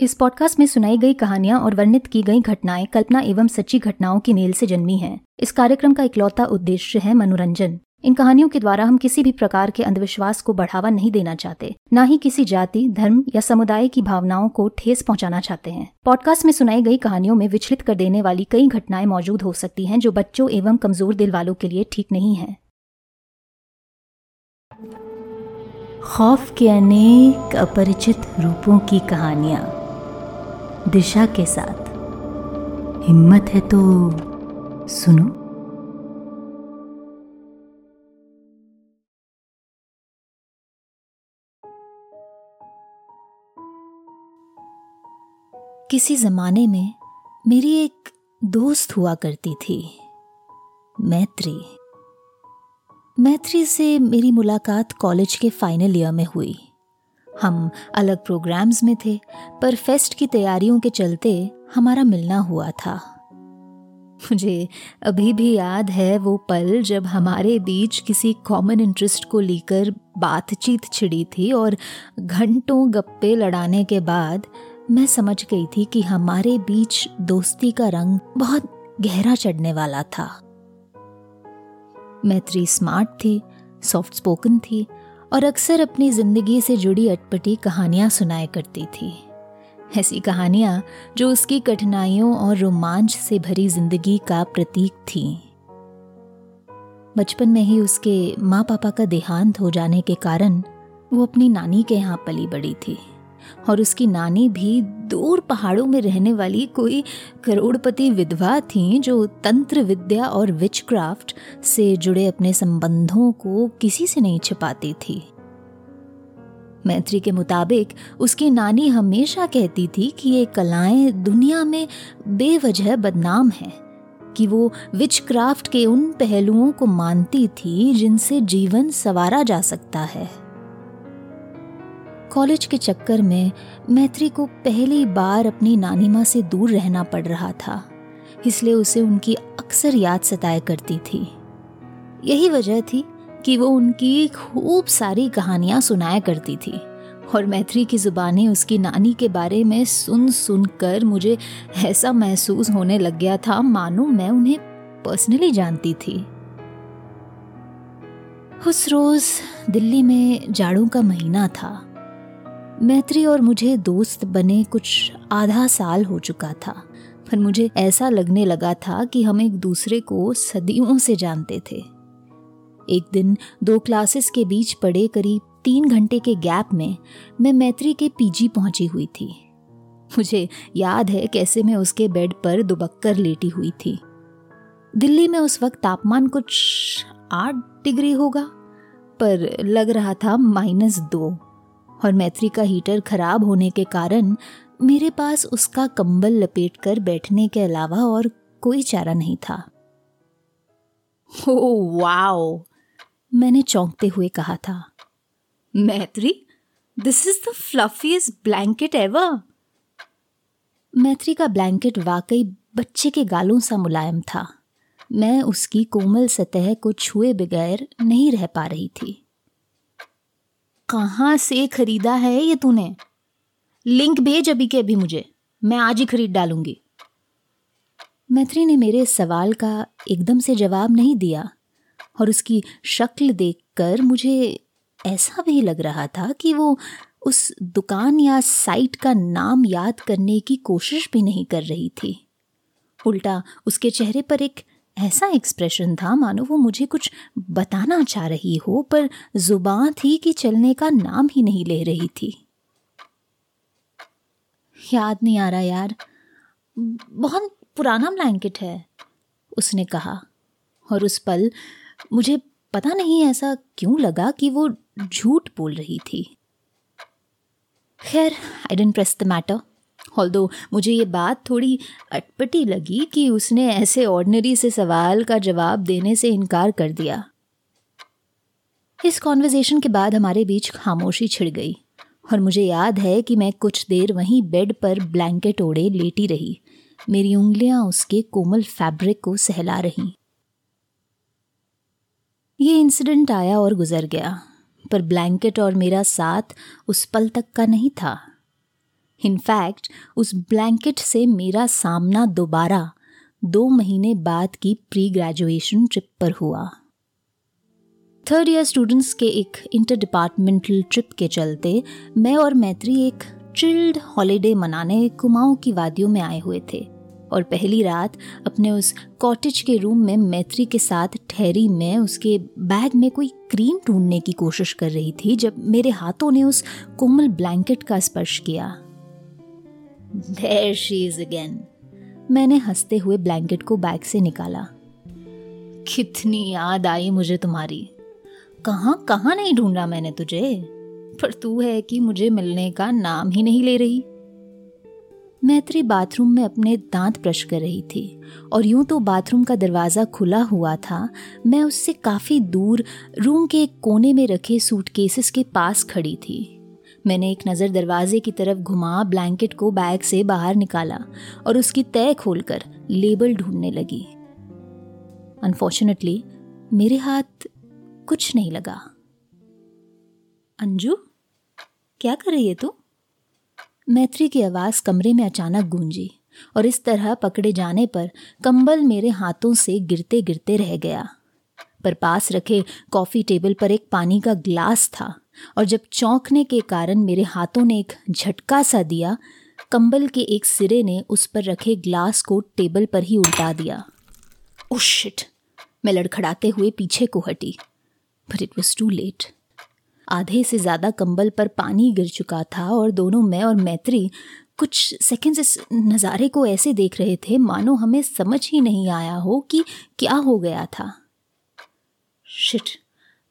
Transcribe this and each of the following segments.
इस पॉडकास्ट में सुनाई गई कहानियाँ और वर्णित की गई घटनाएँ कल्पना एवं सच्ची घटनाओं की मेल से जन्मी हैं। इस कार्यक्रम का इकलौता उद्देश्य है मनोरंजन। इन कहानियों के द्वारा हम किसी भी प्रकार के अंधविश्वास को बढ़ावा नहीं देना चाहते, न ही किसी जाति, धर्म या समुदाय की भावनाओं को ठेस पहुंचाना चाहते हैं। पॉडकास्ट में सुनाई गई कहानियों में विचलित कर देने वाली कई घटनाएँ मौजूद हो सकती हैं जो बच्चों एवं कमज़ोर दिल वालों के लिए ठीक नहीं है। खौफ के अनेक अपरिचित रूपों की कहानियाँ। दिशा के साथ। हिम्मत है तो सुनो। किसी जमाने में मेरी एक दोस्त हुआ करती थी, मैत्री। मैत्री से मेरी मुलाकात कॉलेज के फाइनल ईयर में हुई। हम अलग प्रोग्राम्स में थे, पर फेस्ट की तैयारियों के चलते हमारा मिलना हुआ था। मुझे अभी भी याद है वो पल जब हमारे बीच किसी कॉमन इंटरेस्ट को लेकर बातचीत छिड़ी थी और घंटों गप्पे लड़ाने के बाद मैं समझ गई थी कि हमारे बीच दोस्ती का रंग बहुत गहरा चढ़ने वाला था। मैत्री स्मार्ट थी सॉफ्ट स्पोकन थी और अक्सर अपनी ज़िंदगी से जुड़ी अटपटी कहानियाँ सुनाया करती थी। ऐसी कहानियाँ जो उसकी कठिनाइयों और रोमांच से भरी ज़िंदगी का प्रतीक थी। बचपन में ही उसके माँ पापा का देहांत हो जाने के कारण वो अपनी नानी के यहाँ पली बड़ी थी। और उसकी नानी भी दूर पहाड़ों में रहने वाली कोई करोड़पति विधवा थी जो तंत्र विद्या और विचक्राफ्ट से जुड़े अपने संबंधों को किसी से नहीं छिपाती थी। मैत्री के मुताबिक उसकी नानी हमेशा कहती थी कि ये कलाएँ दुनिया में बेवजह बदनाम हैं, कि वो विचक्राफ्ट के उन पहलुओं को मानती थी जिनसे जीवन सवारा जा सकता है। कॉलेज के चक्कर में मैत्री को पहली बार अपनी नानी माँ से दूर रहना पड़ रहा था, इसलिए उसे उनकी अक्सर याद सताया करती थी। यही वजह थी कि वो उनकी खूब सारी कहानियाँ सुनाया करती थी, और मैत्री की जुबानें उसकी नानी के बारे में सुन सुन कर मुझे ऐसा महसूस होने लग गया था, मानो मैं उन्हें पर्सनली जानती थी। उस रोज दिल्ली में जाड़ों का महीना था। मैत्री और मुझे दोस्त बने कुछ आधा साल हो चुका था, पर मुझे ऐसा लगने लगा था कि हम एक दूसरे को सदियों से जानते थे। एक दिन दो क्लासेस के बीच पड़े करीब तीन घंटे के गैप में मैं मैत्री के पीजी पहुँची हुई थी। मुझे याद है कैसे मैं उसके बेड पर दुबक्कर लेटी हुई थी। दिल्ली में उस वक्त तापमान कुछ आठ डिग्री होगा, पर लग रहा था माइनस दो। और मैत्री का हीटर खराब होने के कारण मेरे पास उसका कंबल लपेट कर बैठने के अलावा और कोई चारा नहीं था। Oh wow. मैंने चौंकते हुए कहा था Maitri this is the fluffiest blanket ever Maitri का ब्लैंकेट वाकई बच्चे के गालों सा मुलायम था। मैं उसकी कोमल सतह को छुए बगैर नहीं रह पा रही थी। कहाँ से खरीदा है ये तूने? लिंक भेज अभी के अभी मुझे। मैं आज ही खरीद डालूँगी। मैत्री ने मेरे सवाल का एकदम से जवाब नहीं दिया और उसकी शक्ल देखकर मुझे ऐसा भी लग रहा था कि वो उस दुकान या साइट का नाम याद करने की कोशिश भी नहीं कर रही थी। उल्टा उसके चेहरे पर एक ऐसा एक्सप्रेशन था, मानो वो मुझे कुछ बताना चाह रही हो, पर ज़ुबान थी कि चलने का नाम ही नहीं ले रही थी। याद नहीं आ रहा यार। बहुत पुराना ब्लैंकेट है, उसने कहा। और उस पल मुझे पता नहीं ऐसा क्यों लगा कि वो झूठ बोल रही थी। खैर I didn't press the matter all मुझे ये बात थोड़ी अटपटी लगी कि उसने ऐसे ऑर्डनरी से सवाल का जवाब देने से इनकार कर दिया। इस कॉन्वर्जेशन के बाद हमारे बीच खामोशी छिड़ गई, और मुझे याद है कि मैं कुछ देर वहीं बेड पर ब्लैंकेट ओढ़े लेटी रही। मेरी उंगलियाँ उसके कोमल फैब्रिक को सहला रहीं। ये इंसिडेंट आया और गुजर गया, पर ब्लैंकेट और मेरा साथ उस पल तक का नहीं था। इनफैक्ट उस ब्लैंकेट से मेरा सामना दोबारा दो महीने बाद की प्री ग्रेजुएशन ट्रिप पर हुआ। थर्ड ईयर स्टूडेंट्स के एक इंटर डिपार्टमेंटल ट्रिप के चलते मैं और मैत्री एक चिल्ड हॉलीडे मनाने कुमाऊं की वादियों में आए हुए थे और पहली रात अपने उस कॉटेज के रूम में मैत्री के साथ ठहरी मैं उसके बैग में कोई क्रीम ढूँढने की कोशिश कर रही थी जब मेरे हाथों ने उस कोमल ब्लैंकेट का स्पर्श किया। There she is again. मैंने हँसते हुए ब्लैंकेट को बैग से निकाला। कितनी याद आई मुझे तुम्हारी। कहाँ कहाँ नहीं ढूंढा मैंने तुझे? पर तू है कि मुझे मिलने का नाम ही नहीं ले रही। मैत्री बाथरूम में अपने दांत ब्रश कर रही थी और यूँ तो बाथरूम का दरवाज़ा खुला हुआ था, मैं उससे काफ़ी दूर रूम के एक कोने में रखे सूटकेसेस के पास खड़ी थी। मैंने एक नज़र दरवाजे की तरफ़ घुमा, ब्लैंकेट को बैग से बाहर निकाला और उसकी तय खोलकर लेबल ढूँढने लगी। अनफॉर्चुनेटली मेरे हाथ कुछ नहीं लगा। अंजू, क्या कर रही है तू? मैत्री की आवाज़ कमरे में अचानक गूंजी और इस तरह पकड़े जाने पर कंबल मेरे हाथों से गिरते गिरते रह गया। पर पास रखे कॉफ़ी टेबल पर एक पानी का ग्लास था। और जब चौंकने के कारण मेरे हाथों ने एक झटका सा दिया, कंबल के एक सिरे ने उस पर रखे ग्लास को टेबल पर ही उल्टा दिया। शिट! मैं लड़खड़ाते हुए पीछे को हटी but it was too late आधे से ज़्यादा कंबल पर पानी गिर चुका था और दोनों मैं और मैत्री कुछ सेकंड्स इस नज़ारे को ऐसे देख रहे थे, मानो हमें समझ ही नहीं आया हो कि क्या हो गया था। Shit!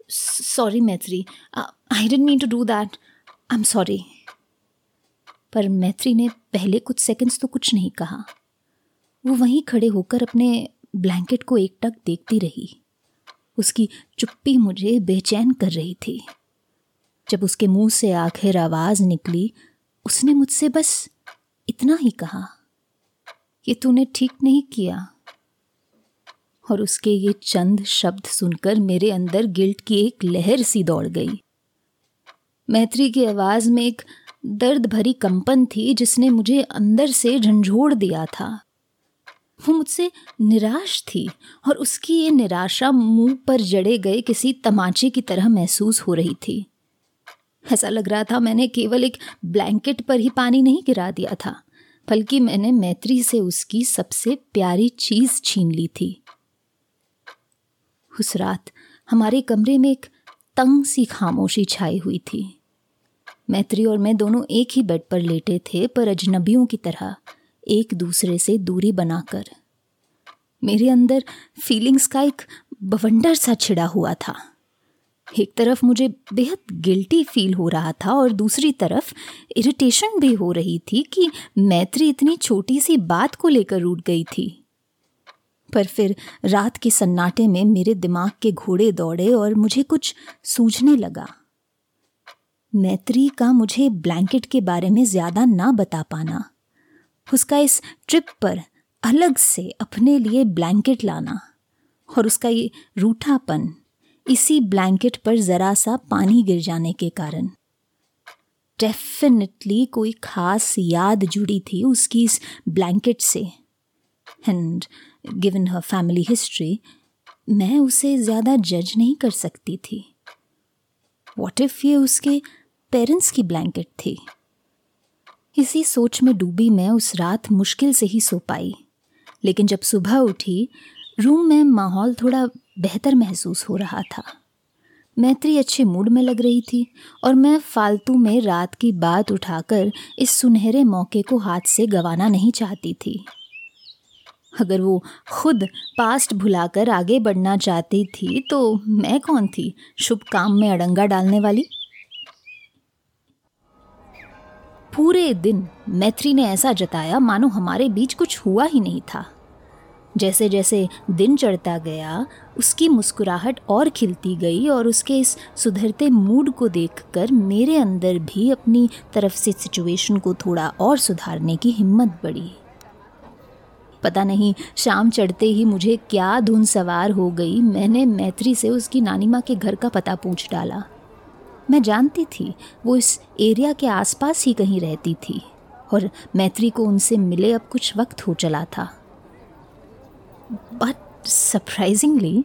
Sorry Maitri I didn't mean to do that I am sorry पर मैत्री ने पहले कुछ सेकंड्स तो कुछ नहीं कहा। वो वहीं खड़े होकर अपने ब्लैंकेट को एकटक देखती रही। उसकी चुप्पी मुझे बेचैन कर रही थी। जब उसके मुँह से आखिर आवाज़ निकली, उसने मुझसे बस इतना ही कहा। ये तूने ठीक नहीं किया। और उसके ये चंद शब्द सुनकर मेरे अंदर गिल्ट की एक लहर सी दौड़ गई। मैत्री की आवाज़ में एक दर्द भरी कंपन थी जिसने मुझे अंदर से झंझोड़ दिया था। वो मुझसे निराश थी और उसकी ये निराशा मुँह पर जड़े गए किसी तमाचे की तरह महसूस हो रही थी। ऐसा लग रहा था मैंने केवल एक ब्लैंकेट पर ही पानी नहीं गिरा दिया था, बल्कि मैंने मैत्री से उसकी सबसे प्यारी चीज़ छीन ली थी। उस रात हमारे कमरे में एक तंग सी खामोशी छाई हुई थी। मैत्री और मैं दोनों एक ही बेड पर लेटे थे, पर अजनबियों की तरह एक दूसरे से दूरी बनाकर। मेरे अंदर फीलिंग्स का एक बवंडर सा छिड़ा हुआ था। एक तरफ़ मुझे बेहद गिल्टी फील हो रहा था और दूसरी तरफ़ इरिटेशन भी हो रही थी कि मैत्री इतनी छोटी सी बात को लेकर रूट गई थी। पर फिर रात के सन्नाटे में मेरे दिमाग के घोड़े दौड़े और मुझे कुछ सूझने लगा। मैत्री का मुझे ब्लैंकेट के बारे में ज़्यादा ना बता पाना। उसका इस ट्रिप पर अलग से अपने लिए ब्लैंकेट लाना और उसका ये रूठापन इसी ब्लैंकेट पर ज़रा सा पानी गिर जाने के कारण। डेफिनेटली कोई खास याद जुड़ी थी उसकी इस ब्लैंकेट से। And given her family history मैं उसे ज़्यादा जज नहीं कर सकती थी। वॉट इफ़ ये उसके पेरेंट्स की ब्लैंकेट थी? इसी सोच में डूबी मैं उस रात मुश्किल से ही सो पाई। लेकिन जब सुबह उठी रूम में माहौल थोड़ा बेहतर महसूस हो रहा था। मैत्री अच्छे मूड में लग रही थी और मैं फालतू में रात की बात उठाकर इस सुनहरे मौके को हाथ से गंवाना नहीं चाहती थी। अगर वो खुद पास्ट भुलाकर आगे बढ़ना चाहती थी तो मैं कौन थी शुभ काम में अड़ंगा डालने वाली? पूरे दिन मैत्री ने ऐसा जताया मानो हमारे बीच कुछ हुआ ही नहीं था। जैसे जैसे दिन चढ़ता गया, उसकी मुस्कुराहट और खिलती गई और उसके इस सुधरते मूड को देखकर मेरे अंदर भी अपनी तरफ़ से सिचुएशन को थोड़ा और सुधारने की हिम्मत बढ़ी। पता नहीं, शाम चढ़ते ही मुझे क्या धुन सवार हो गई। मैंने मैत्री से उसकी नानी माँ के घर का पता पूछ डाला। मैं जानती थी, वो इस एरिया के आसपास ही कहीं रहती थी, और मैत्री को उनसे मिले अब कुछ वक्त हो चला था। बट सरप्राइजिंगली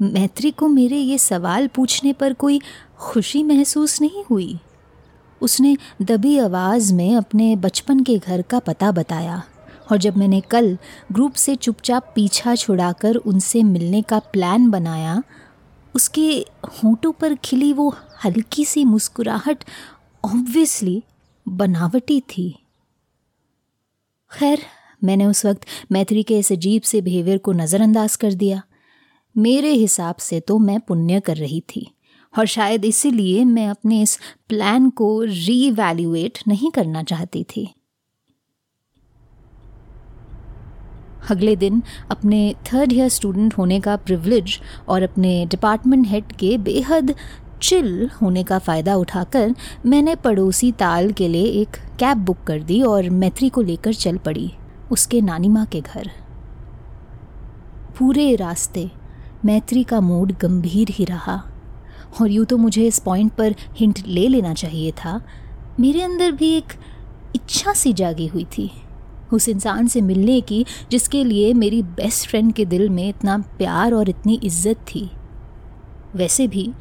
मैत्री को मेरे ये सवाल पूछने पर कोई खुशी महसूस नहीं हुई। उसने दबी आवाज़ में अपने बचपन के घर का पता बताया। और जब मैंने कल ग्रुप से चुपचाप पीछा छुड़ाकर उनसे मिलने का प्लान बनाया, उसके होंठों पर खिली वो हल्की सी मुस्कुराहट ऑब्वियसली बनावटी थी। खैर, मैंने उस वक्त मैत्री के इस अजीब से बिहेवियर को नज़रअंदाज कर दिया। मेरे हिसाब से तो मैं पुण्य कर रही थी और शायद इसीलिए मैं अपने इस प्लान को रीवैल्यूएट नहीं करना चाहती थी। अगले दिन अपने थर्ड ईयर स्टूडेंट होने का प्रिविलेज और अपने डिपार्टमेंट हेड के बेहद चिल होने का फ़ायदा उठाकर मैंने पड़ोसी ताल के लिए एक कैब बुक कर दी और मैत्री को लेकर चल पड़ी उसके नानी माँ के घर। पूरे रास्ते मैत्री का मूड गंभीर ही रहा और यूँ तो मुझे इस पॉइंट पर हिंट ले लेना चाहिए था। मेरे अंदर भी एक इच्छा सी जागी हुई थी। उस इंसान से मिलने की, जिसके लिए मेरी बेस्ट फ्रेंड के दिल में इतना प्यार और इतनी इज़्ज़त थी। वैसे भी,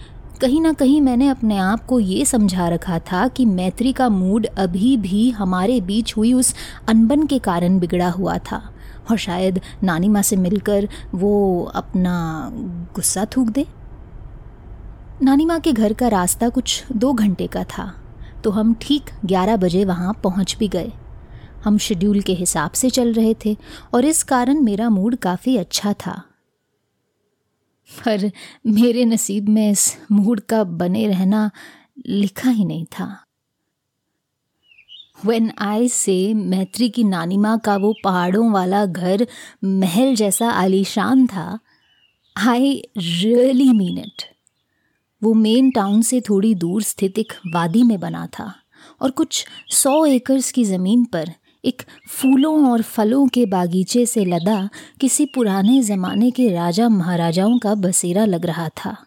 कहीं ना कहीं मैंने अपने आप को ये समझा रखा था कि मैत्री का मूड अभी भी हमारे बीच हुई उस अनबन के कारण बिगड़ा हुआ था। और शायद नानी माँ से मिलकर वो अपना गुस्सा थूक दे। नानी माँ के घर का रास्ता कुछ दो घंटे का था तो हम ठीक ग्यारह बजे वहाँ पहुँच भी गए। हम शेड्यूल के हिसाब से चल रहे थे और इस कारण मेरा मूड काफ़ी अच्छा था। पर मेरे नसीब में इस मूड का बने रहना लिखा ही नहीं था। वेन आई से मैत्री की नानी माँ का वो पहाड़ों वाला घर महल जैसा आलीशान था आई रियली मीन इट वो मेन टाउन से थोड़ी दूर स्थित एक वादी में बना था और कुछ सौ एकर्स की ज़मीन पर एक फूलों और फलों के बागीचे से लदा किसी पुराने ज़माने के राजा महाराजाओं का बसेरा लग रहा था।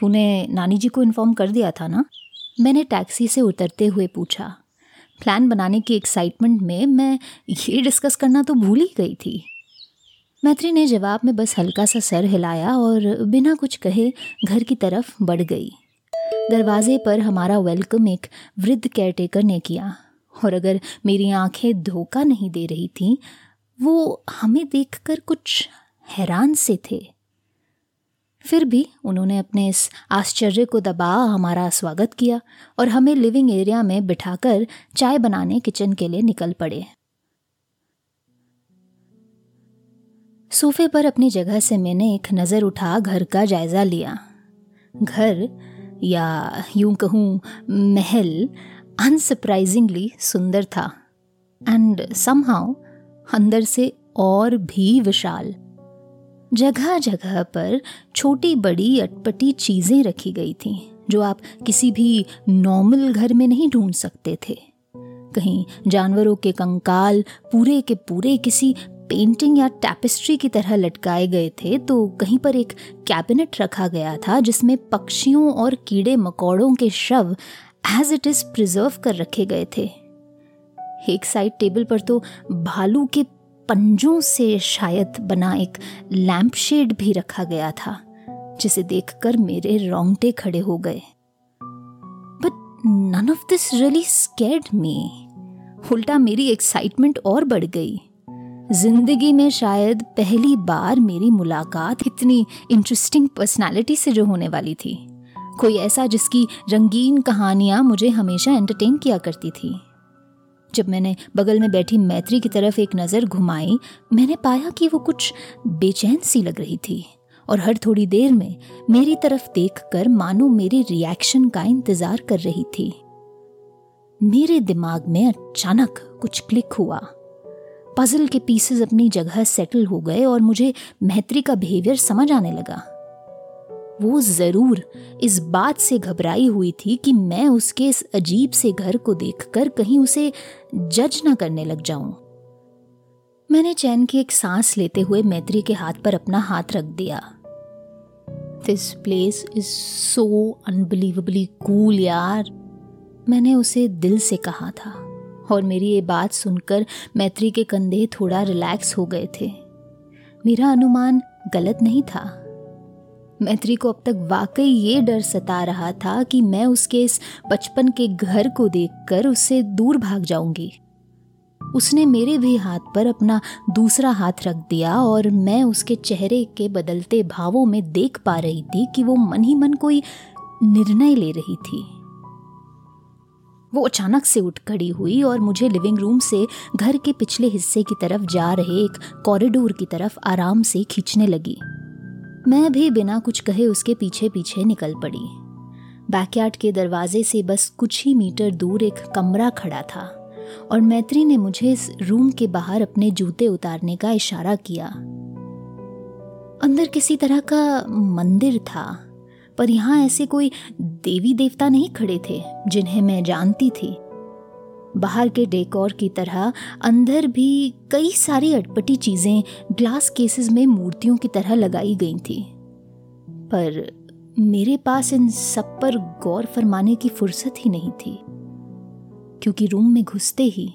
तूने नानी जी को इन्फॉर्म कर दिया था ना? मैंने टैक्सी से उतरते हुए पूछा। प्लान बनाने की एक्साइटमेंट में मैं ये डिस्कस करना तो भूल ही गई थी। मैत्री ने जवाब में बस हल्का सा सर हिलाया और बिना कुछ कहे घर की तरफ़ बढ़ गई। दरवाजे पर हमारा वेलकम एक वृद्ध केयरटेकर ने किया। और अगर मेरी आँखें धोखा नहीं दे रही थीं, वो हमें देखकर कुछ हैरान से थे। फिर भी उन्होंने अपने इस आश्चर्य को दबा हमारा स्वागत किया और हमें लिविंग एरिया में बिठाकर चाय बनाने किचन के लिए निकल पड़े। सोफे पर अपनी जगह से मैंने एक नज़र उठा, घर का जायज़ा लिया। घर या यूँ कहूँ, महल अनसरप्राइजिंगली सुंदर था। एंड समहाउ अंदर से और भी विशाल। जगह जगह पर छोटी बड़ी अटपटी चीज़ें रखी गई थीं, जो आप किसी भी नॉर्मल घर में नहीं ढूंढ सकते थे। कहीं जानवरों के कंकाल पूरे के पूरे किसी पेंटिंग या टैपेस्ट्री की तरह लटकाए गए थे तो कहीं पर एक कैबिनेट रखा गया था, जिसमें पक्षियों और कीड़े मकोड़ों के शव एज इट इज़ प्रिजर्व कर रखे गए थे। एक साइड टेबल पर तो भालू के पंजों से शायद बना एक लैंप शेड भी रखा गया था, जिसे देखकर मेरे रोंगटे खड़े हो गए। But none of this really scared me उल्टा मेरी एक्साइटमेंट और बढ़ गई। ज़िंदगी में शायद पहली बार मेरी मुलाकात इतनी इंटरेस्टिंग पर्सनालिटी से जो होने वाली थी। कोई ऐसा जिसकी रंगीन कहानियाँ मुझे हमेशा एंटरटेन किया करती थी। जब मैंने बगल में बैठी मैत्री की तरफ़ एक नज़र घुमाई, मैंने पाया कि वो कुछ बेचैन सी लग रही थी और हर थोड़ी देर में मेरी तरफ़ देखकर मानो मेरे रिएक्शन का इंतज़ार कर रही थी। मेरे दिमाग में अचानक कुछ क्लिक हुआ। पजल के पीसेस अपनी जगह सेटल हो गए और मुझे मैत्री का बिहेवियर समझ आने लगा। वो ज़रूर इस बात से घबराई हुई थी कि मैं उसके इस अजीब से घर को देखकर कहीं उसे जज ना करने लग जाऊँ। मैंने चैन की एक सांस लेते हुए मैत्री के हाथ पर अपना हाथ रख दिया। This place is so unbelievably cool यार, मैंने उसे दिल से कहा था, और मेरी ये बात सुनकर मैत्री के कंधे थोड़ा रिलैक्स हो गए थे। मेरा अनुमान गलत नहीं था। मैत्री को अब तक वाकई ये डर सता रहा था कि मैं उसके इस बचपन के घर को देखकर उससे दूर भाग जाऊँगी। उसने मेरे भी हाथ पर अपना दूसरा हाथ रख दिया और मैं उसके चेहरे के बदलते भावों में देख पा रही थी कि वो मन ही मन कोई निर्णय ले रही थी। वो अचानक से उठ खड़ी हुई और मुझे लिविंग रूम से घर के पिछले हिस्से की तरफ़ जा रहे एक कॉरिडोर की तरफ़ आराम से खींचने लगी। मैं भी बिना कुछ कहे उसके पीछे पीछे निकल पड़ी। बैकयार्ड के दरवाजे से बस कुछ ही मीटर दूर एक कमरा खड़ा था और मैत्री ने मुझे इस रूम के बाहर अपने जूते उतारने का इशारा किया। अंदर किसी तरह का मंदिर था, पर यहाँ ऐसे कोई देवी देवता नहीं खड़े थे जिन्हें मैं जानती थी। बाहर के डेकोर की तरह अंदर भी कई सारी अटपटी चीज़ें ग्लास केसेस में मूर्तियों की तरह लगाई गई थी। पर मेरे पास इन सब पर गौर फरमाने की फुर्सत ही नहीं थी, क्योंकि रूम में घुसते ही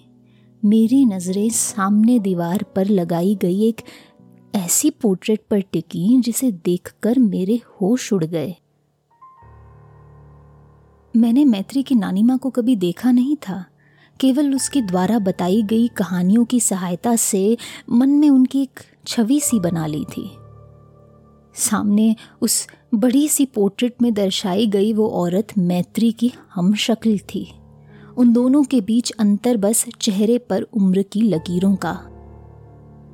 मेरी नज़रें सामने दीवार पर लगाई गई एक ऐसी पोर्ट्रेट पर टिकी जिसे देखकर मेरे होश उड़ गए। मैंने मैत्री की नानी माँ को कभी देखा नहीं था। केवल उसके द्वारा बताई गई कहानियों की सहायता से मन में उनकी एक छवि सी बना ली थी। सामने उस बड़ी सी पोर्ट्रेट में दर्शाई गई वो औरत मैत्री की हम शक्ल थी। उन दोनों के बीच अंतर बस चेहरे पर उम्र की लकीरों का।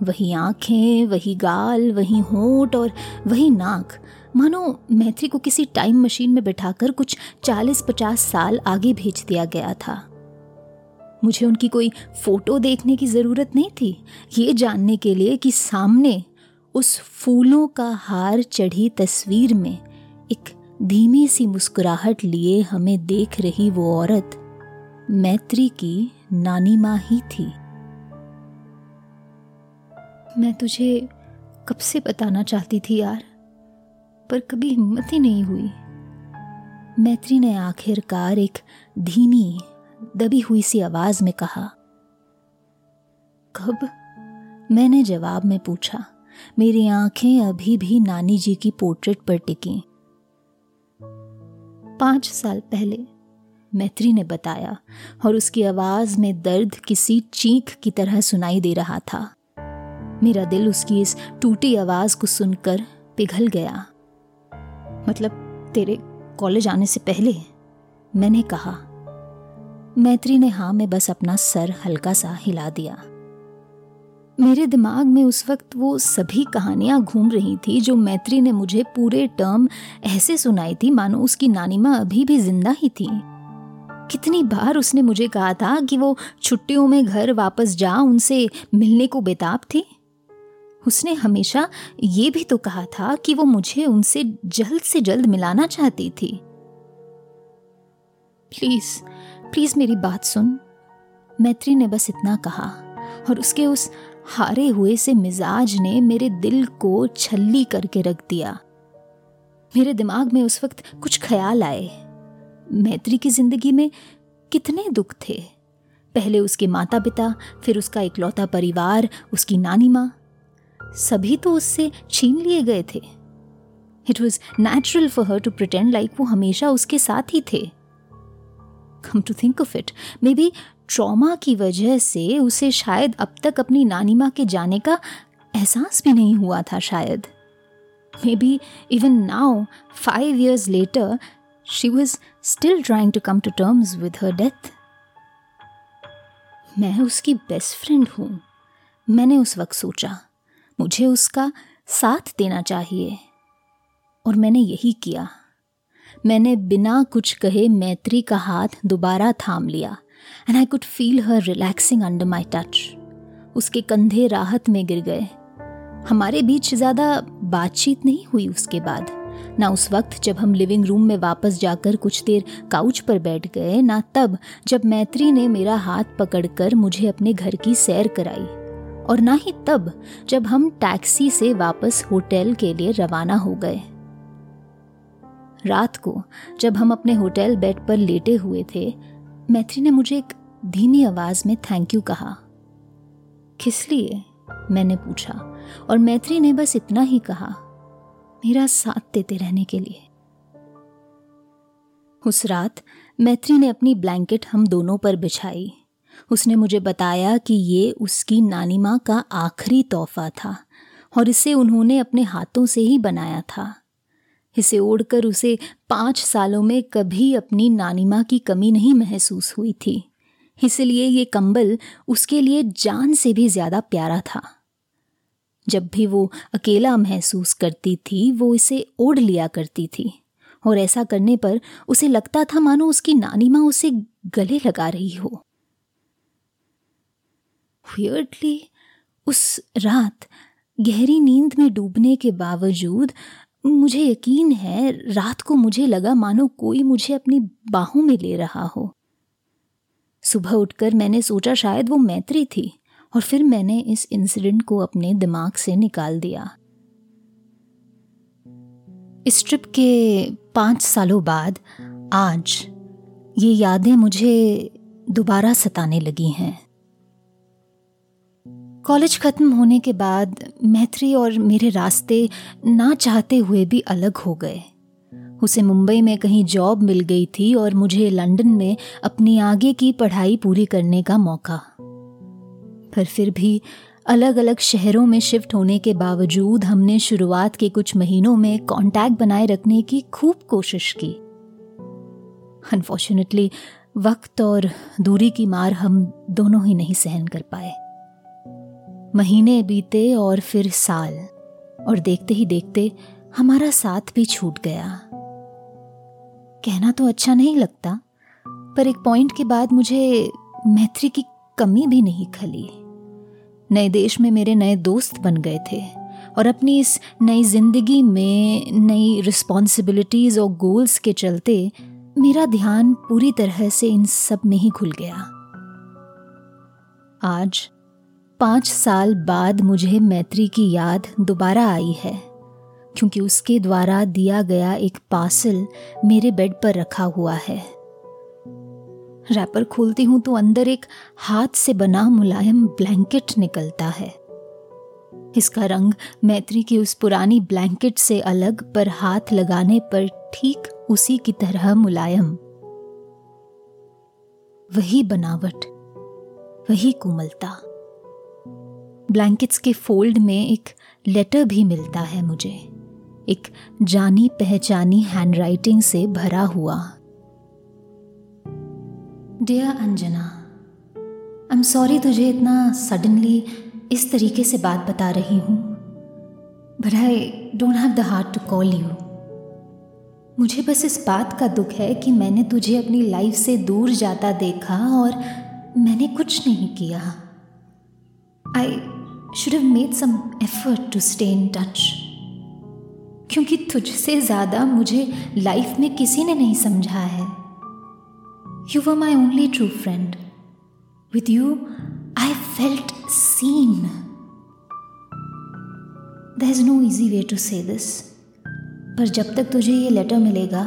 वही आँखें, वही गाल, वही होंठ और वही नाक। मानो मैत्री को किसी टाइम मशीन में बिठाकर कुछ चालीस पचास साल आगे भेज दिया गया था। मुझे उनकी कोई फ़ोटो देखने की ज़रूरत नहीं थी। ये जानने के लिए कि सामने उस फूलों का हार चढ़ी तस्वीर में एक धीमी सी मुस्कुराहट लिए हमें देख रही वो औरत मैत्री की नानी माँ ही थी। मैं तुझे कब से बताना चाहती थी यार, पर कभी हिम्मत ही नहीं हुई। मैत्री ने आखिरकार एक धीमी दबी हुई सी आवाज़ में कहा, कब? मैंने जवाब में पूछा, मेरी आँखें अभी भी नानी जी की पोर्ट्रेट पर टिकी। पाँच साल पहले, मैत्री ने बताया, और उसकी आवाज़ में दर्द किसी चीख की तरह सुनाई दे रहा था। मेरा दिल उसकी इस टूटी आवाज़ को सुनकर पिघल गया। मतलब तेरे कॉलेज आने से पहले, मैंने कहा मैत्री ने हाँ में बस अपना सर हल्का सा हिला दिया। मेरे दिमाग में उस वक्त वो सभी कहानियाँ घूम रही थी जो मैत्री ने मुझे पूरे टर्म ऐसे सुनाई थी, मानो उसकी नानी माँ अभी भी ज़िंदा ही थी। कितनी बार उसने मुझे कहा था कि वो छुट्टियों में घर वापस जा, उनसे मिलने को बेताब थी। उसने हमेशा ये भी तो कहा था कि वो मुझे उनसे जल्द से जल्द मिलाना चाहती थी। प्लीज़ प्लीज़ मेरी बात सुन। मैत्री ने बस इतना कहा और उसके उस हारे हुए से मिजाज ने मेरे दिल को छल्ली करके रख दिया। मेरे दिमाग में उस वक्त कुछ ख्याल आए। मैत्री की ज़िंदगी में कितने दुख थे। पहले उसके माता पिता फिर उसका इकलौता परिवार, उसकी नानी माँ। सभी तो उससे छीन लिए गए थे। It was natural for her to pretend like वो हमेशा उसके साथ ही थे। Come to think of it maybe trauma की वजह से उसे शायद अब तक अपनी नानी माँ के जाने का एहसास भी नहीं हुआ था शायद। Maybe even now five years later she was still trying to come to terms with her death मैं उसकी बेस्ट फ्रेंड हूँ। मैंने उस वक्त सोचा, मुझे उसका साथ देना चाहिए। और मैंने यही किया। मैंने बिना कुछ कहे मैत्री का हाथ दोबारा थाम लिया and I could feel her relaxing under my touch उसके कंधे राहत में गिर गए। हमारे बीच ज़्यादा बातचीत नहीं हुई उसके बाद। ना उस वक्त जब हम लिविंग रूम में वापस जाकर कुछ देर काउच पर बैठ गए, ना तब जब मैत्री ने मेरा हाथ पकड़कर मुझे अपने घर की सैर कराई। और ना ही तब जब हम टैक्सी से वापस होटल के लिए रवाना हो गए। रात को जब हम अपने होटल बेड पर लेटे हुए थे, मैत्री ने मुझे एक धीमी आवाज़ में थैंक यू कहा। किस लिए? मैंने पूछा, और मैत्री ने बस इतना ही कहा, मेरा साथ देते रहने के लिए। उस रात मैत्री ने अपनी ब्लैंकेट हम दोनों पर बिछाई। उसने मुझे बताया कि ये उसकी नानी माँ का आखिरी तोहफा था, और इसे उन्होंने अपने हाथों से ही बनाया था। इसे ओढ़कर उसे पाँच सालों में कभी अपनी नानी माँ की कमी नहीं महसूस हुई थी। इसलिए ये कंबल उसके लिए जान से भी ज़्यादा प्यारा था। जब भी वो अकेला महसूस करती थी, वो इसे ओढ़ लिया करती थी। और ऐसा करने पर उसे लगता था, मानो उसकी नानी माँ उसे गले लगा रही हो। उस रात गहरी नींद में डूबने के बावजूद मुझे यकीन है, रात को मुझे लगा मानो कोई मुझे अपनी बाहों में ले रहा हो। सुबह उठकर मैंने सोचा शायद वो मैत्री थी, और फिर मैंने इस इंसिडेंट को अपने दिमाग से निकाल दिया। इस ट्रिप के पाँच सालों बाद, आज, ये यादें मुझे दोबारा सताने लगी हैं। कॉलेज खत्म होने के बाद मैत्री और मेरे रास्ते ना चाहते हुए भी अलग हो गए। उसे मुंबई में कहीं जॉब मिल गई थी और मुझे लंदन में अपनी आगे की पढ़ाई पूरी करने का मौका। पर फिर भी अलग अलग शहरों में शिफ्ट होने के बावजूद हमने शुरुआत के कुछ महीनों में कांटेक्ट बनाए रखने की खूब कोशिश की। अनफॉर्चुनेटली वक्त और दूरी की मार हम दोनों ही नहीं सहन कर पाए। महीने बीते और फिर साल, और देखते ही देखते हमारा साथ भी छूट गया। कहना तो अच्छा नहीं लगता, पर एक पॉइंट के बाद मुझे मैत्री की कमी भी नहीं खली। नए देश में मेरे नए दोस्त बन गए थे, और अपनी इस नई ज़िंदगी में नई रिस्पॉन्सिबिलिटीज और गोल्स के चलते मेरा ध्यान पूरी तरह से इन सब में ही खुल गया। आज पाँच साल बाद मुझे मैत्री की याद दोबारा आई है, क्योंकि उसके द्वारा दिया गया एक पार्सल मेरे बेड पर रखा हुआ है। रैपर खोलती हूँ तो अंदर एक हाथ से बना मुलायम ब्लैंकेट निकलता है। इसका रंग मैत्री की उस पुरानी ब्लैंकेट से अलग, पर हाथ लगाने पर ठीक उसी की तरह मुलायम। वही बनावट, वही कोमलता। ब्लैंकेट्स के फोल्ड में एक लेटर भी मिलता है मुझे। एक जानी पहचानी हैंडराइटिंग से भरा हुआ। Dear Anjana I am sorry तुझे इतना सडनली इस तरीके से बात बता रही हूँ but I don't have the heart to call you मुझे बस इस बात का दुख है कि मैंने तुझे अपनी लाइफ से दूर जाता देखा और मैंने कुछ नहीं किया। I should have made some effort to stay in touch क्योंकि तुझसे ज़्यादा मुझे लाइफ में किसी ने नहीं समझा है You were my only true friend. With you, I felt seen. There's no easy way to say this. पर जब तक तुझे ये लेटर मिलेगा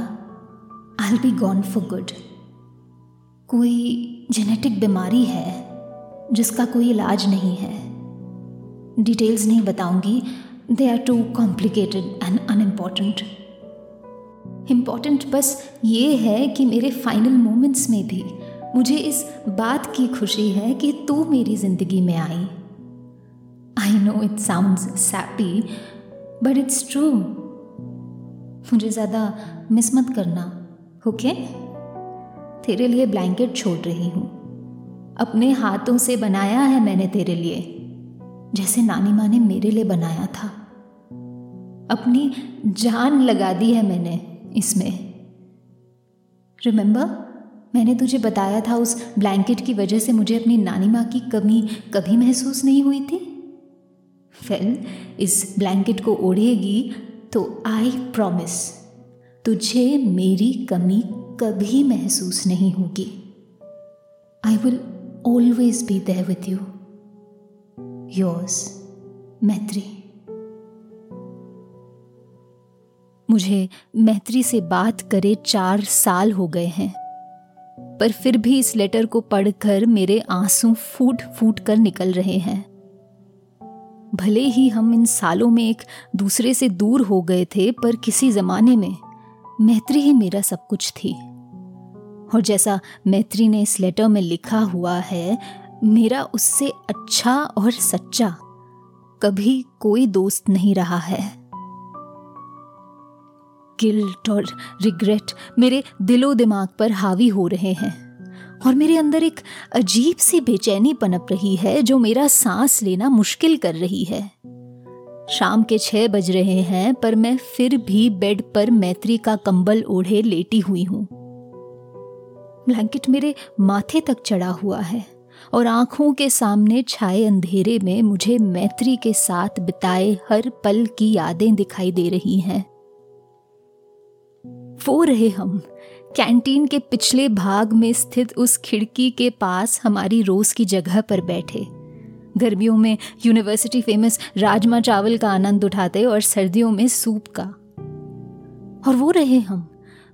I be gone for good कोई जेनेटिक बीमारी है जिसका कोई इलाज नहीं है। डिटेल्स नहीं बताऊँगी। They are too complicated and unimportant important बस ये है कि मेरे फाइनल मोमेंट्स में भी मुझे इस बात की खुशी है कि तू मेरी ज़िंदगी में आई। I know it sound sappy but it's true मुझे ज़्यादा मिस मत करना ओके okay? तेरे लिए ब्लैंकेट छोड़ रही हूँ। अपने हाथों से बनाया है मैंने तेरे लिए, जैसे नानी माँ ने मेरे लिए बनाया था। अपनी जान लगा दी है मैंने इसमें। रिमेंबर मैंने तुझे बताया था, उस ब्लैंकेट की वजह से मुझे अपनी नानी माँ की कमी कभी महसूस नहीं हुई थी। वेल इस ब्लैंकेट को ओढ़ेगी तो आई प्रॉमिस तुझे मेरी कमी कभी महसूस नहीं होगी। I will always be there with you yours Maitri मुझे मैत्री से बात करे चार साल हो गए हैं, पर फिर भी इस लेटर को पढ़कर मेरे आँसू फूट फूट कर निकल रहे हैं। भले ही हम इन सालों में एक दूसरे से दूर हो गए थे, पर किसी जमाने में मैत्री ही मेरा सब कुछ थी। और जैसा मैत्री ने इस लेटर में लिखा हुआ है, मेरा उससे अच्छा और सच्चा कभी कोई दोस्त नहीं रहा है। गिल्ट और रिग्रेट मेरे दिलो दिमाग पर हावी हो रहे हैं और मेरे अंदर एक अजीब सी बेचैनी पनप रही है जो मेरा सांस लेना मुश्किल कर रही है। शाम के छह बज रहे हैं, पर मैं फिर भी बेड पर मैत्री का कंबल ओढ़े लेटी हुई हूँ। ब्लैंकेट मेरे माथे तक चढ़ा हुआ है और आँखों के सामने छाए अंधेरे में मुझे मैत्री के साथ बिताए हर पल की यादें दिखाई दे रही हैं। वो रहे हम। कैंटीन के पिछले भाग में स्थित उस खिड़की के पास हमारी रोज की जगह पर बैठे। गर्मियों में यूनिवर्सिटी फ़ेमस राजमा चावल का आनंद उठाते और सर्दियों में सूप का। और वो रहे हम।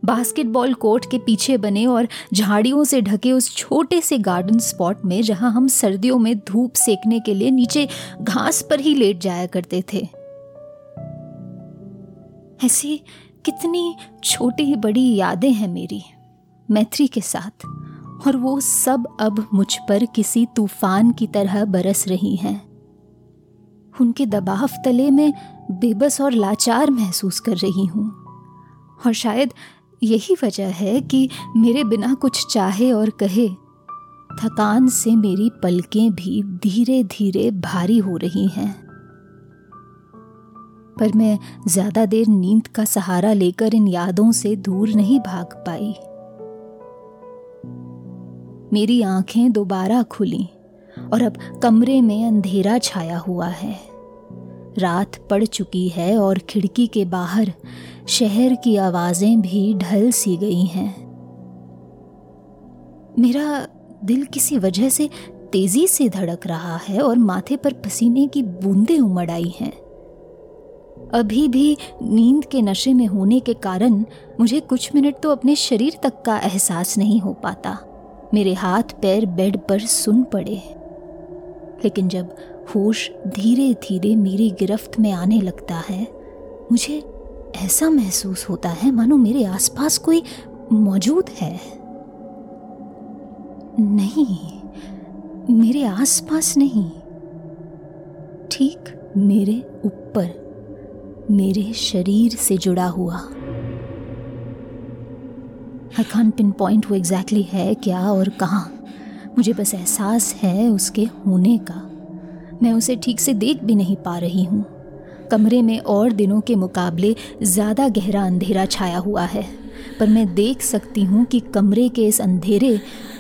बास्केटबॉल कोर्ट के पीछे बने और झाड़ियों से ढके उस छोटे से गार्डन स्पॉट में जहाँ हम सर्दियों में धूप सेकने के लिए नीचे घास पर ही लेट जाया करते थे। ऐसी कितनी छोटी बड़ी यादें हैं मेरी, मैत्री के साथ, और वो सब अब मुझ पर किसी तूफ़ान की तरह बरस रही हैं। उनके दबाव तले में बेबस और लाचार महसूस कर रही हूँ, और शायद यही वजह है कि मेरे बिना कुछ चाहे और कहे। थकान से मेरी पलकें भी धीरे धीरे भारी हो रही हैं। पर मैं ज़्यादा देर नींद का सहारा लेकर इन यादों से दूर नहीं भाग पाई। मेरी आँखें दोबारा खुली और अब कमरे में अंधेरा छाया हुआ है। रात पड़ चुकी है और खिड़की के बाहर शहर की आवाज़ें भी ढल सी गई हैं। मेरा दिल किसी वजह से तेज़ी से धड़क रहा है और माथे पर पसीने की बूंदें उमड़ आई हैं। अभी भी नींद के नशे में होने के कारण मुझे कुछ मिनट तो अपने शरीर तक का एहसास नहीं हो पाता। मेरे हाथ पैर बेड पर सुन पड़े लेकिन जब होश धीरे धीरे मेरी गिरफ्त में आने लगता है। मुझे ऐसा महसूस होता है, मानो मेरे आसपास कोई मौजूद है। नहीं, मेरे आसपास नहीं। ठीक मेरे ऊपर, मेरे शरीर से जुड़ा हुआ। आई खान पिन पॉइंट वो एग्जैक्टली है क्या और कहाँ। मुझे बस एहसास है उसके होने का। मैं उसे ठीक से देख भी नहीं पा रही हूँ। कमरे में और दिनों के मुकाबले ज़्यादा गहरा अंधेरा छाया हुआ है, पर मैं देख सकती हूँ कि कमरे के इस अंधेरे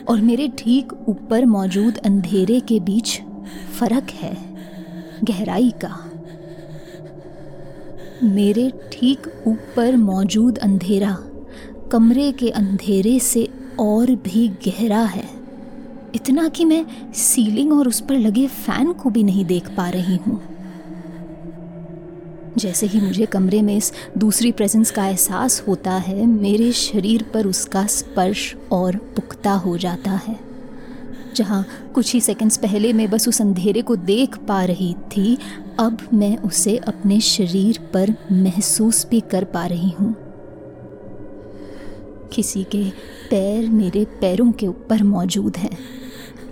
और मेरे ठीक ऊपर मौजूद अंधेरे के बीच फ़र्क है, गहराई का। मेरे ठीक ऊपर मौजूद अंधेरा कमरे के अंधेरे से और भी गहरा है। इतना कि मैं सीलिंग और उस पर लगे फ़ैन को भी नहीं देख पा रही हूँ। जैसे ही मुझे कमरे में इस दूसरी प्रेजेंस का एहसास होता है, मेरे शरीर पर उसका स्पर्श और पुख्ता हो जाता है। जहाँ कुछ ही सेकंड्स पहले मैं बस उस अंधेरे को देख पा रही थी, अब मैं उसे अपने शरीर पर महसूस भी कर पा रही हूँ। किसी के पैर मेरे पैरों के ऊपर मौजूद हैं।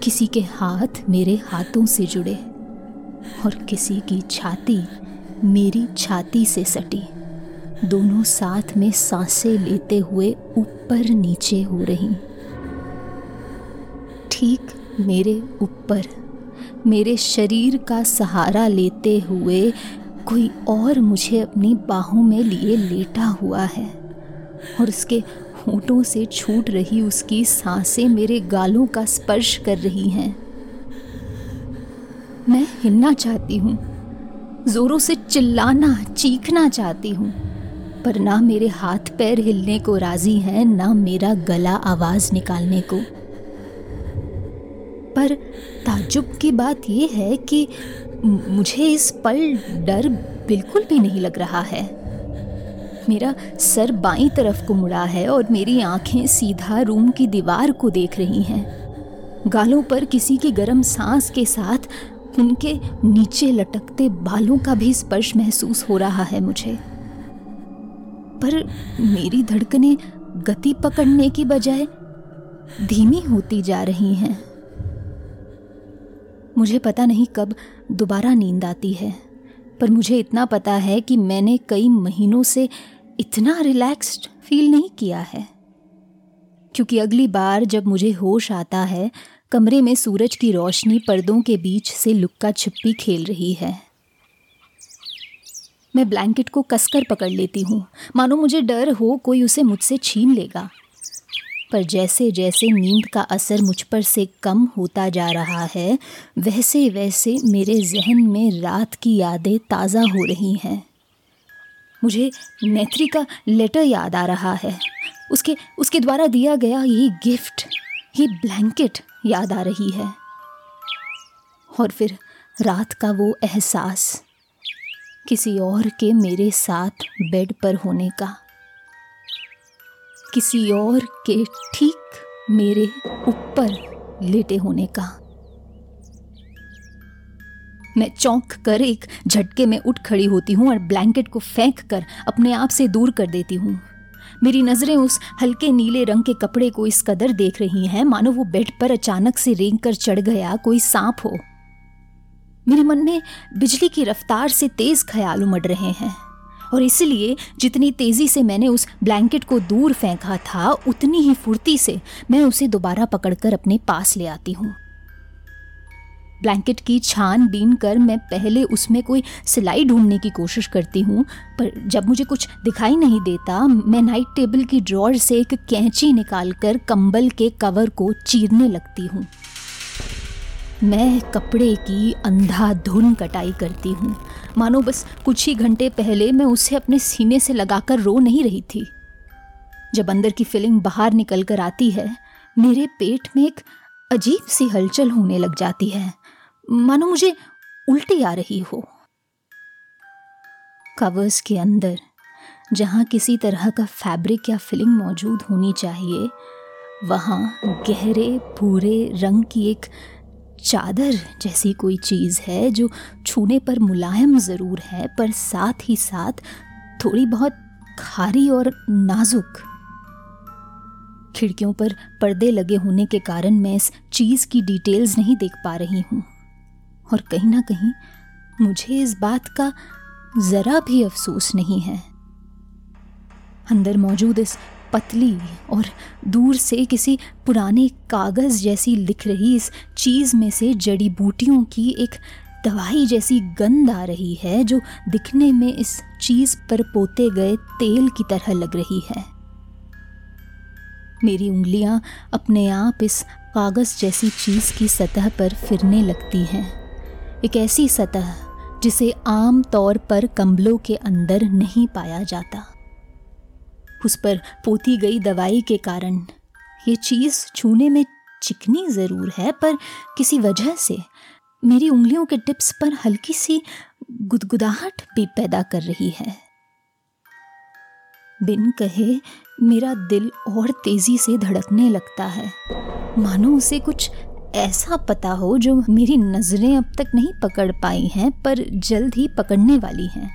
किसी के हाथ मेरे हाथों से जुड़े और किसी की छाती मेरी छाती से सटी। दोनों साथ में साँसें लेते हुए ऊपर नीचे हो रही। ठीक मेरे ऊपर, मेरे शरीर का सहारा लेते हुए कोई और मुझे अपनी बाहों में लिए लेटा हुआ है और उसके होठों से छूट रही उसकी साँसें मेरे गालों का स्पर्श कर रही हैं। मैं हिलना चाहती हूँ। जोरों से चिल्लाना, चीखना चाहती हूँ। पर ना मेरे हाथ पैर हिलने को राज़ी हैं, ना मेरा गला आवाज़ निकालने को। पर ताजुब की बात यह है कि मुझे इस पल डर बिल्कुल भी नहीं लग रहा है। मेरा सर बाई तरफ़ को मुड़ा है और मेरी आँखें सीधा रूम की दीवार को देख रही हैं। गालों पर किसी की गर्म सांस के साथ उनके नीचे लटकते बालों का भी स्पर्श महसूस हो रहा है मुझे। पर मेरी धड़कनें गति पकड़ने की बजाय धीमी होती जा रही हैं। मुझे पता नहीं कब दोबारा नींद आती है, पर मुझे इतना पता है कि मैंने कई महीनों से इतना रिलैक्स्ड फील नहीं किया है। क्योंकि अगली बार जब मुझे होश आता है, कमरे में सूरज की रोशनी पर्दों के बीच से लुक्का छिप्पी खेल रही है। मैं ब्लैंकेट को कसकर पकड़ लेती हूँ। मानो मुझे डर हो कोई उसे मुझसे छीन लेगा। पर जैसे जैसे नींद का असर मुझ पर से कम होता जा रहा है, वैसे वैसे मेरे जहन में रात की यादें ताज़ा हो रही हैं। मुझे मैत्री का लेटर याद आ रहा है। उसके उसके द्वारा दिया गया ये गिफ्ट, ये ब्लैंकेट याद आ रही है। और फिर रात का वो एहसास, किसी और के मेरे साथ बेड पर होने का। किसी और के ठीक मेरे ऊपर लेटे होने का। मैं चौंक कर एक झटके में उठ खड़ी होती हूँ और ब्लैंकेट को फेंक कर अपने आप से दूर कर देती हूँ। मेरी नज़रें उस हल्के नीले रंग के कपड़े को इस कदर देख रही हैं, मानो वो बेड पर अचानक से रेंग कर चढ़ गया, कोई सांप हो। मेरे मन में बिजली की रफ्तार से तेज ख्याल उमड़ रहे हैं, और इसलिए जितनी तेज़ी से मैंने उस ब्लैंकेट को दूर फेंका था, उतनी ही फुर्ती से मैं उसे दोबारा पकड़कर अपने पास ले आती हूँ। ब्लैंकेट की छान बीन कर मैं पहले उसमें कोई सिलाई ढूँढने की कोशिश करती हूँ, पर जब मुझे कुछ दिखाई नहीं देता, मैं नाइट टेबल की ड्रॉर से एक कैंची निकालकर कंबल के कवर को चीरने लगती हूँ। मैं कपड़े की अंधाधुन कटाई करती हूँ। मानो बस कुछ ही घंटे पहले मैं उसे अपने सीने से लगाकर रो नहीं रही थी। जब अंदर की फीलिंग बाहर निकल कर आती है, मेरे पेट में एक अजीब सी हलचल होने लग जाती है। मानो मुझे उल्टी आ रही हो। कवर्स के अंदर, जहाँ किसी तरह का फैब्रिक या फिलिंग मौजूद होनी चाहिए, वहाँ गहरे, भूरे रंग की एक चादर जैसी कोई चीज़ है जो छूने पर मुलायम ज़रूर है, पर साथ ही साथ थोड़ी बहुत खारी और नाजुक। खिड़कियों पर पर्दे लगे होने के कारण मैं इस चीज़ की डिटेल्स नहीं देख पा रही हूँ। और कहीं ना कहीं मुझे इस बात का ज़रा भी अफसोस नहीं है। अंदर मौजूद इस पतली और दूर से किसी पुराने कागज़ जैसी लिख रही इस चीज़ में से जड़ी बूटियों की एक दवाई जैसी गंध आ रही है, जो दिखने में इस चीज़ पर पोते गए तेल की तरह लग रही है। मेरी उंगलियाँ अपने आप इस कागज़ जैसी चीज़ की सतह पर फिरने लगती हैं। एक ऐसी सतह जिसे आम तौर पर कंबलों के अंदर नहीं पाया जाता। उस पर पोती गई दवाई के कारण ये चीज़ छूने में चिकनी ज़रूर है, पर किसी वजह से मेरी उंगलियों के टिप्स पर हल्की सी गुदगुदाहट भी पैदा कर रही है। बिन कहे मेरा दिल और तेज़ी से धड़कने लगता है। मानो उसे कुछ ऐसा पता हो जो मेरी नज़रें अब तक नहीं पकड़ पाई हैं, पर जल्द ही पकड़ने वाली हैं।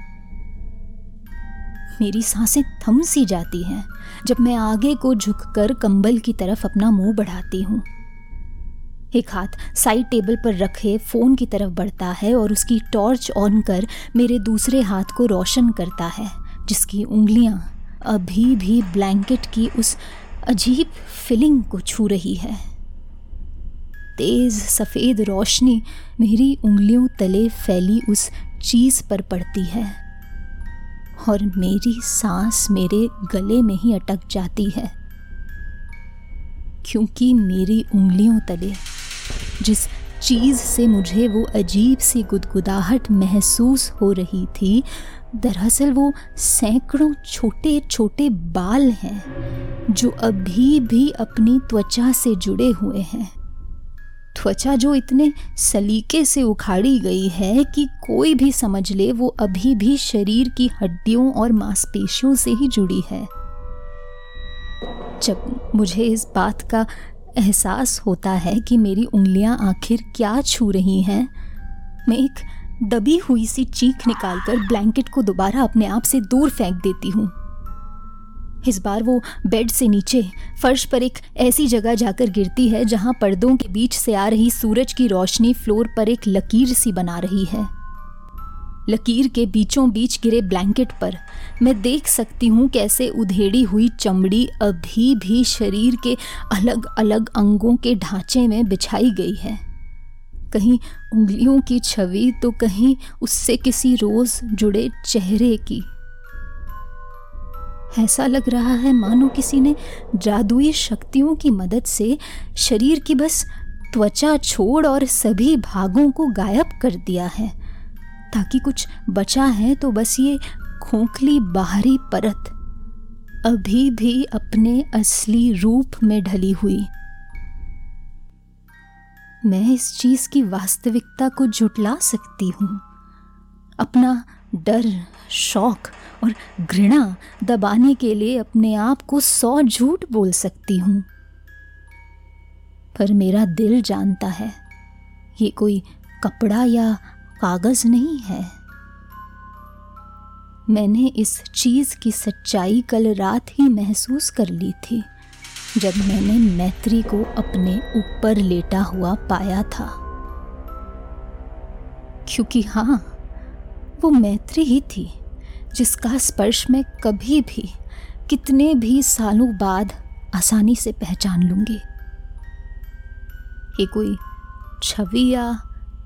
मेरी साँसें थम सी जाती हैं जब मैं आगे को झुककर कंबल की तरफ़ अपना मुँह बढ़ाती हूँ। एक हाथ साइड टेबल पर रखे फ़ोन की तरफ़ बढ़ता है और उसकी टॉर्च ऑन कर मेरे दूसरे हाथ को रोशन करता है, जिसकी उंगलियाँ अभी भी ब्लैंकेट की उस अजीब फीलिंग को छू रही है। तेज सफ़ेद रोशनी मेरी उंगलियों तले फैली उस चीज़ पर पड़ती है और मेरी सांस मेरे गले में ही अटक जाती है। क्योंकि मेरी उंगलियों तले, जिस चीज़ से मुझे वो अजीब सी गुदगुदाहट महसूस हो रही थी, दरअसल वो सैकड़ों छोटे छोटे बाल हैं, जो अभी भी अपनी त्वचा से जुड़े हुए हैं। त्वचा जो इतने सलीके से उखाड़ी गई है कि कोई भी समझ ले, वो अभी भी शरीर की हड्डियों और मांसपेशियों से ही जुड़ी है। जब मुझे इस बात का एहसास होता है कि मेरी उंगलियाँ आखिर क्या छू रही हैं, मैं एक दबी हुई सी चीख निकालकर ब्लैंकेट को दोबारा अपने आप से दूर फेंक देती हूँ। इस बार वो बेड से नीचे, फर्श पर एक ऐसी जगह जाकर गिरती है जहाँ पर्दों के बीच से आ रही सूरज की रोशनी फ्लोर पर एक लकीर सी बना रही है। लकीर के बीचों बीच गिरे ब्लैंकेट पर मैं देख सकती हूँ कैसे उधेड़ी हुई चमड़ी अभी भी शरीर के अलग अलग अंगों के ढांचे में बिछाई गई है। कहीं उंगलियों की छवि तो कहीं उससे किसी रोज जुड़े चेहरे की। ऐसा लग रहा है मानो किसी ने जादुई शक्तियों की मदद से शरीर की बस त्वचा छोड़ और सभी भागों को गायब कर दिया है। ताकि कुछ बचा है तो बस ये खोखली बाहरी परत अभी भी अपने असली रूप में ढली हुई। मैं इस चीज़ की वास्तविकता को जुटला सकती हूँ। अपना डर, शौक और घृणा दबाने के लिए अपने आप को सौ झूठ बोल सकती हूँ। पर मेरा दिल जानता है, ये कोई कपड़ा या कागज़ नहीं है। मैंने इस चीज़ की सच्चाई कल रात ही महसूस कर ली थी, जब मैंने मैत्री को अपने ऊपर लेटा हुआ पाया था। क्योंकि हाँ वो मैत्री ही थी। जिसका स्पर्श मैं कभी भी, कितने भी सालों बाद आसानी से पहचान लूँगी। ये कोई छवि या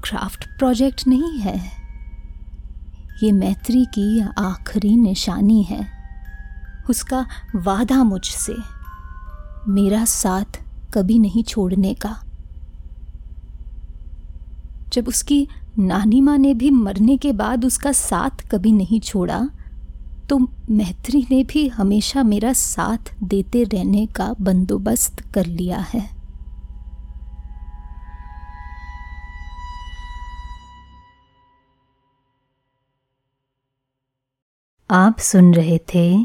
क्राफ्ट प्रोजेक्ट नहीं है। ये मैत्री की आखिरी निशानी है। उसका वादा मुझसे, मेरा साथ कभी नहीं छोड़ने का। जब उसकी नानी माँ ने भी मरने के बाद उसका साथ कभी नहीं छोड़ा तो मैत्री ने भी हमेशा मेरा साथ देते रहने का बंदोबस्त कर लिया है। आप सुन रहे थे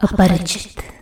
अपरिचित।